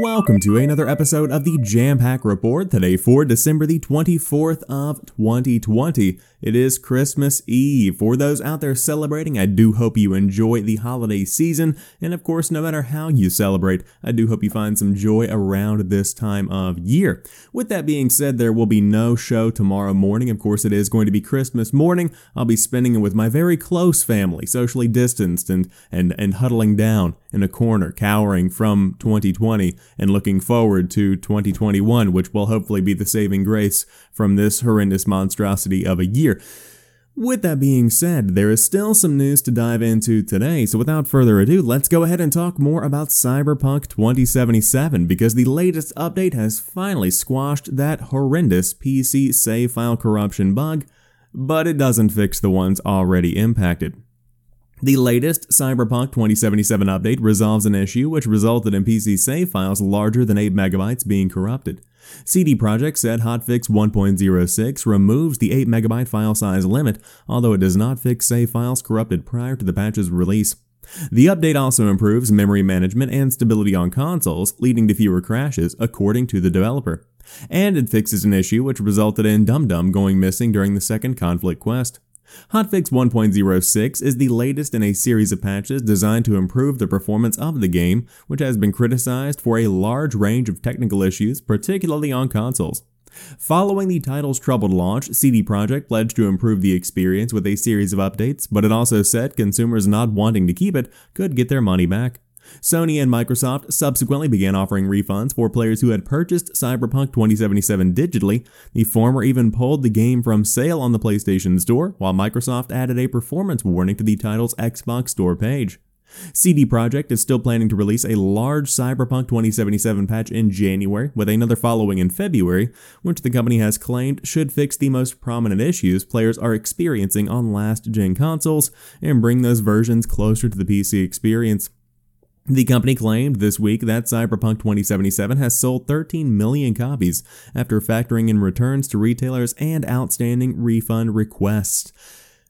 Welcome to another episode of the Jampack Report today for December the 24th of 2020. It is Christmas Eve. For those out there celebrating, I do hope you enjoy the holiday season. And of course, no matter how you celebrate, I do hope you find some joy around this time of year. With that being said, there will be no show tomorrow morning. Of course, it is going to be Christmas morning. I'll be spending it with my very close family, socially distanced and, and, and huddling down in a corner, cowering from 2020 and looking forward to 2021, which will hopefully be the saving grace from this horrendous monstrosity of a year. With that being said, there is still some news to dive into today, so without further ado, let's go ahead and talk more about Cyberpunk 2077 because the latest update has finally squashed that horrendous PC save file corruption bug, but it doesn't fix the ones already impacted. The latest Cyberpunk 2077 update resolves an issue which resulted in PC save files larger than 8 megabytes being corrupted. CD Projekt said hotfix 1.06 removes the 8 megabyte file size limit, although it does not fix save files corrupted prior to the patch's release. The update also improves memory management and stability on consoles, leading to fewer crashes, according to the developer. And it fixes an issue which resulted in Dum Dum going missing during the second conflict quest. Hotfix 1.06 is the latest in a series of patches designed to improve the performance of the game, which has been criticized for a large range of technical issues, particularly on consoles. Following the title's troubled launch, CD Projekt pledged to improve the experience with a series of updates, but it also said consumers not wanting to keep it could get their money back. Sony and Microsoft subsequently began offering refunds for players who had purchased Cyberpunk 2077 digitally. The former even pulled the game from sale on the PlayStation Store, while Microsoft added a performance warning to the title's Xbox Store page. CD Projekt is still planning to release a large Cyberpunk 2077 patch in January, with another following in February, which the company has claimed should fix the most prominent issues players are experiencing on last gen consoles and bring those versions closer to the PC experience. The company claimed this week that Cyberpunk 2077 has sold 13 million copies after factoring in returns to retailers and outstanding refund requests.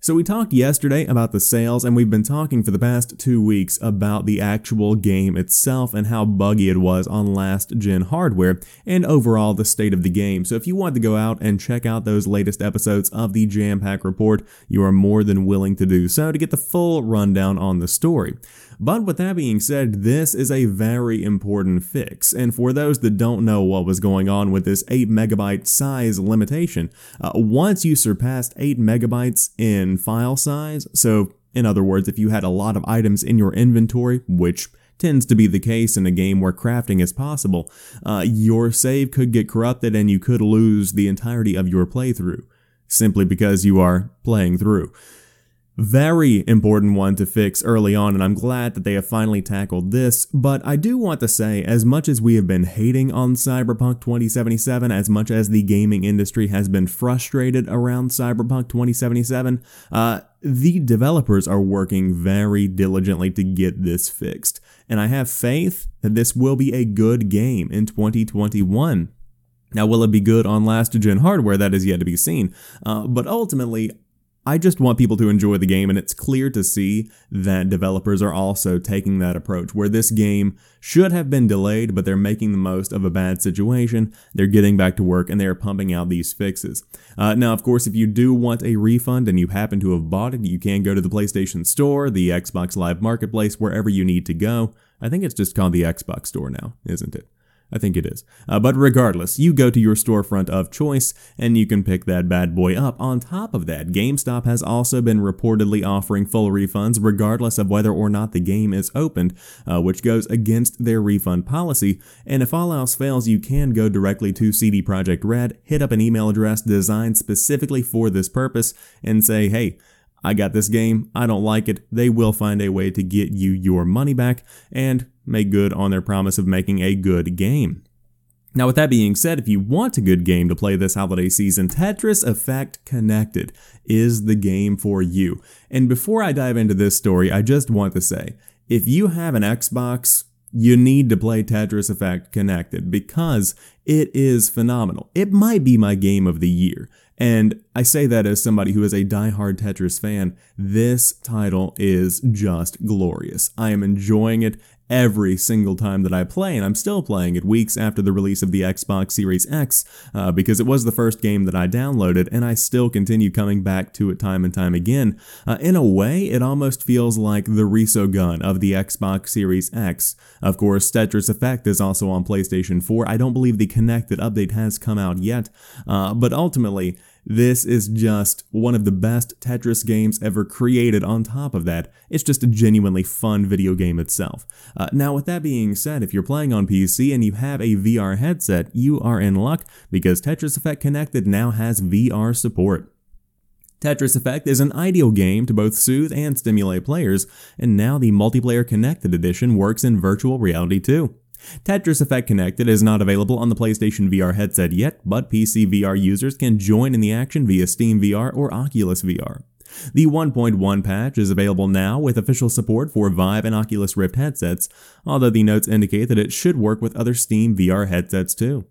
So, we talked yesterday about the sales, and we've been talking for the past two weeks about the actual game itself and how buggy it was on last gen hardware, and overall the state of the game. So, if you want to go out and check out those latest episodes of the Jampack Report, you are more than willing to do so to get the full rundown on the story. But with that being said, this is a very important fix, and for those that don't know what was going on with this 8 megabyte size limitation, uh, once you surpassed 8 megabytes in file size, so in other words, if you had a lot of items in your inventory, which tends to be the case in a game where crafting is possible, uh, your save could get corrupted and you could lose the entirety of your playthrough simply because you are playing through. Very important one to fix early on, and I'm glad that they have finally tackled this. But I do want to say, as much as we have been hating on Cyberpunk 2077, as much as the gaming industry has been frustrated around Cyberpunk 2077, uh, the developers are working very diligently to get this fixed. And I have faith that this will be a good game in 2021. Now, will it be good on last gen hardware? That is yet to be seen. Uh, but ultimately, I just want people to enjoy the game, and it's clear to see that developers are also taking that approach where this game should have been delayed, but they're making the most of a bad situation. They're getting back to work and they're pumping out these fixes. Uh, now, of course, if you do want a refund and you happen to have bought it, you can go to the PlayStation Store, the Xbox Live Marketplace, wherever you need to go. I think it's just called the Xbox Store now, isn't it? I think it is. Uh, but regardless, you go to your storefront of choice and you can pick that bad boy up. On top of that, GameStop has also been reportedly offering full refunds regardless of whether or not the game is opened, uh, which goes against their refund policy. And if all else fails, you can go directly to CD Projekt Red, hit up an email address designed specifically for this purpose, and say, hey, I got this game, I don't like it. They will find a way to get you your money back and make good on their promise of making a good game. Now, with that being said, if you want a good game to play this holiday season, Tetris Effect Connected is the game for you. And before I dive into this story, I just want to say if you have an Xbox, you need to play Tetris Effect Connected because it is phenomenal. It might be my game of the year. And I say that as somebody who is a die-hard Tetris fan. This title is just glorious. I am enjoying it every single time that I play, and I'm still playing it weeks after the release of the Xbox Series X uh, because it was the first game that I downloaded, and I still continue coming back to it time and time again. Uh, in a way, it almost feels like the Resogun of the Xbox Series X. Of course, Tetris Effect is also on PlayStation 4. I don't believe the connected update has come out yet, uh, but ultimately, this is just one of the best Tetris games ever created. On top of that, it's just a genuinely fun video game itself. Uh, now, with that being said, if you're playing on PC and you have a VR headset, you are in luck because Tetris Effect Connected now has VR support. Tetris Effect is an ideal game to both soothe and stimulate players, and now the multiplayer connected edition works in virtual reality too. Tetris Effect Connected is not available on the PlayStation VR headset yet, but PC VR users can join in the action via Steam VR or Oculus VR. The 1.1 patch is available now with official support for Vive and Oculus Rift headsets, although the notes indicate that it should work with other Steam VR headsets too.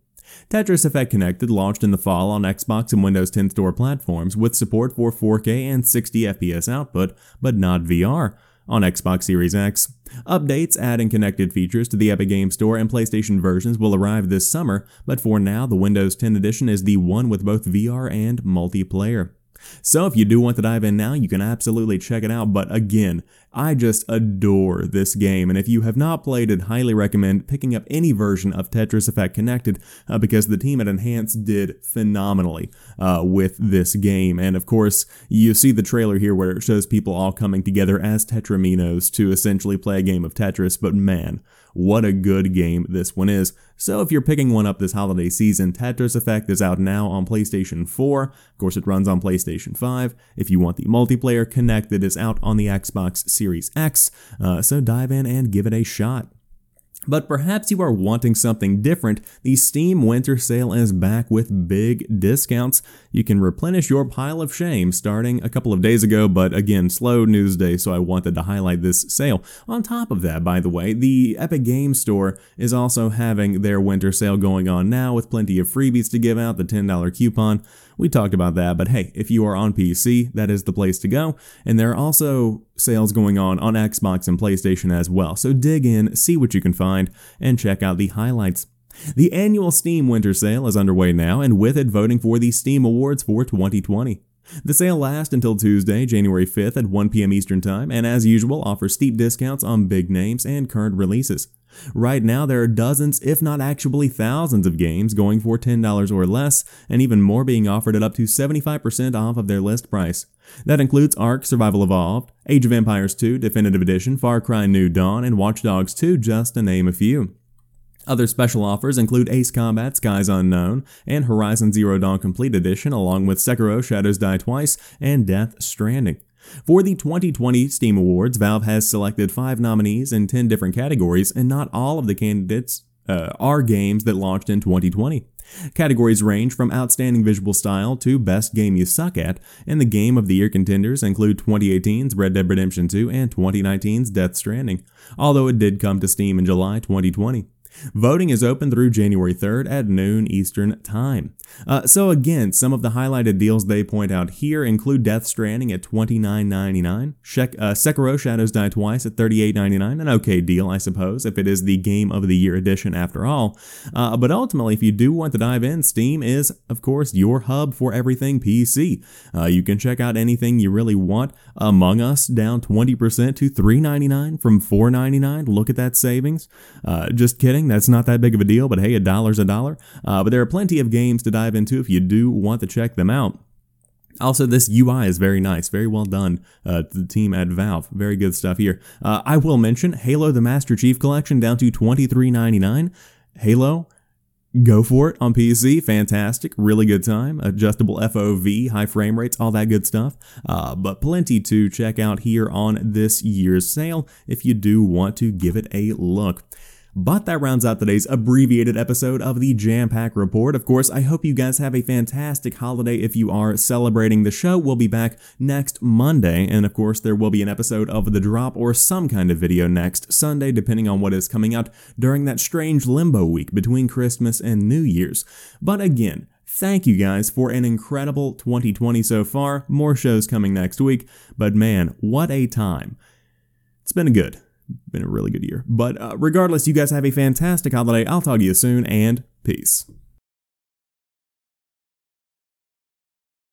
Tetris Effect Connected launched in the fall on Xbox and Windows 10 store platforms with support for 4K and 60 FPS output, but not VR, on Xbox Series X. Updates adding connected features to the Epic Games Store and PlayStation versions will arrive this summer, but for now, the Windows 10 edition is the one with both VR and multiplayer. So if you do want to dive in now, you can absolutely check it out. But again, I just adore this game, and if you have not played it, highly recommend picking up any version of Tetris Effect Connected uh, because the team at Enhance did phenomenally uh, with this game. And of course, you see the trailer here where it shows people all coming together as Tetriminos to essentially play a game of Tetris, but man, what a good game this one is. So if you're picking one up this holiday season, Tetris Effect is out now on PlayStation 4. Of course, it runs on PlayStation 5. If you want the multiplayer, Connected is out on the Xbox Series X. Uh, so dive in and give it a shot. But perhaps you are wanting something different. The Steam Winter Sale is back with big discounts. You can replenish your pile of shame starting a couple of days ago, but again, slow news day, so I wanted to highlight this sale. On top of that, by the way, the Epic Game Store is also having their winter sale going on now with plenty of freebies to give out, the $10 coupon. We talked about that, but hey, if you are on PC, that is the place to go. And there are also sales going on on Xbox and PlayStation as well. So dig in, see what you can find, and check out the highlights. The annual Steam Winter Sale is underway now, and with it, voting for the Steam Awards for 2020. The sale lasts until Tuesday, January 5th at 1 p.m. Eastern Time, and as usual, offers steep discounts on big names and current releases. Right now, there are dozens, if not actually thousands, of games going for $10 or less, and even more being offered at up to 75% off of their list price. That includes Ark Survival Evolved, Age of Empires 2 Definitive Edition, Far Cry New Dawn, and Watch Dogs 2, just to name a few. Other special offers include Ace Combat Skies Unknown and Horizon Zero Dawn Complete Edition, along with Sekiro Shadows Die Twice and Death Stranding. For the 2020 Steam Awards, Valve has selected five nominees in 10 different categories, and not all of the candidates uh, are games that launched in 2020. Categories range from outstanding visual style to best game you suck at, and the Game of the Year contenders include 2018's Red Dead Redemption 2 and 2019's Death Stranding, although it did come to Steam in July 2020. Voting is open through January 3rd at noon Eastern Time. Uh, so again, some of the highlighted deals they point out here include Death Stranding at $29.99, Shek- uh, Sekiro Shadows Die Twice at $38.99, an okay deal, I suppose, if it is the Game of the Year edition after all. Uh, but ultimately, if you do want to dive in, Steam is, of course, your hub for everything PC. Uh, you can check out anything you really want. Among Us down 20% to $3.99 from $4.99. Look at that savings. Uh, just kidding, that's not that big of a deal, but hey, a dollar's a dollar. Uh, but there are plenty of games to dive into if you do want to check them out. Also, this UI is very nice, very well done uh, to the team at Valve. Very good stuff here. Uh, I will mention Halo the Master Chief Collection down to $23.99. Halo, go for it on PC. Fantastic, really good time. Adjustable FOV, high frame rates, all that good stuff. Uh, but plenty to check out here on this year's sale if you do want to give it a look. But that rounds out today's abbreviated episode of the Jampack Report. Of course, I hope you guys have a fantastic holiday if you are celebrating the show. We'll be back next Monday, and of course, there will be an episode of The Drop or some kind of video next Sunday, depending on what is coming out during that strange limbo week between Christmas and New Year's. But again, Thank you guys for an incredible 2020 so far. More shows coming next week, but man, what a time. It's been good been a really good year. But uh, regardless, you guys have a fantastic holiday. I'll talk to you soon, and peace.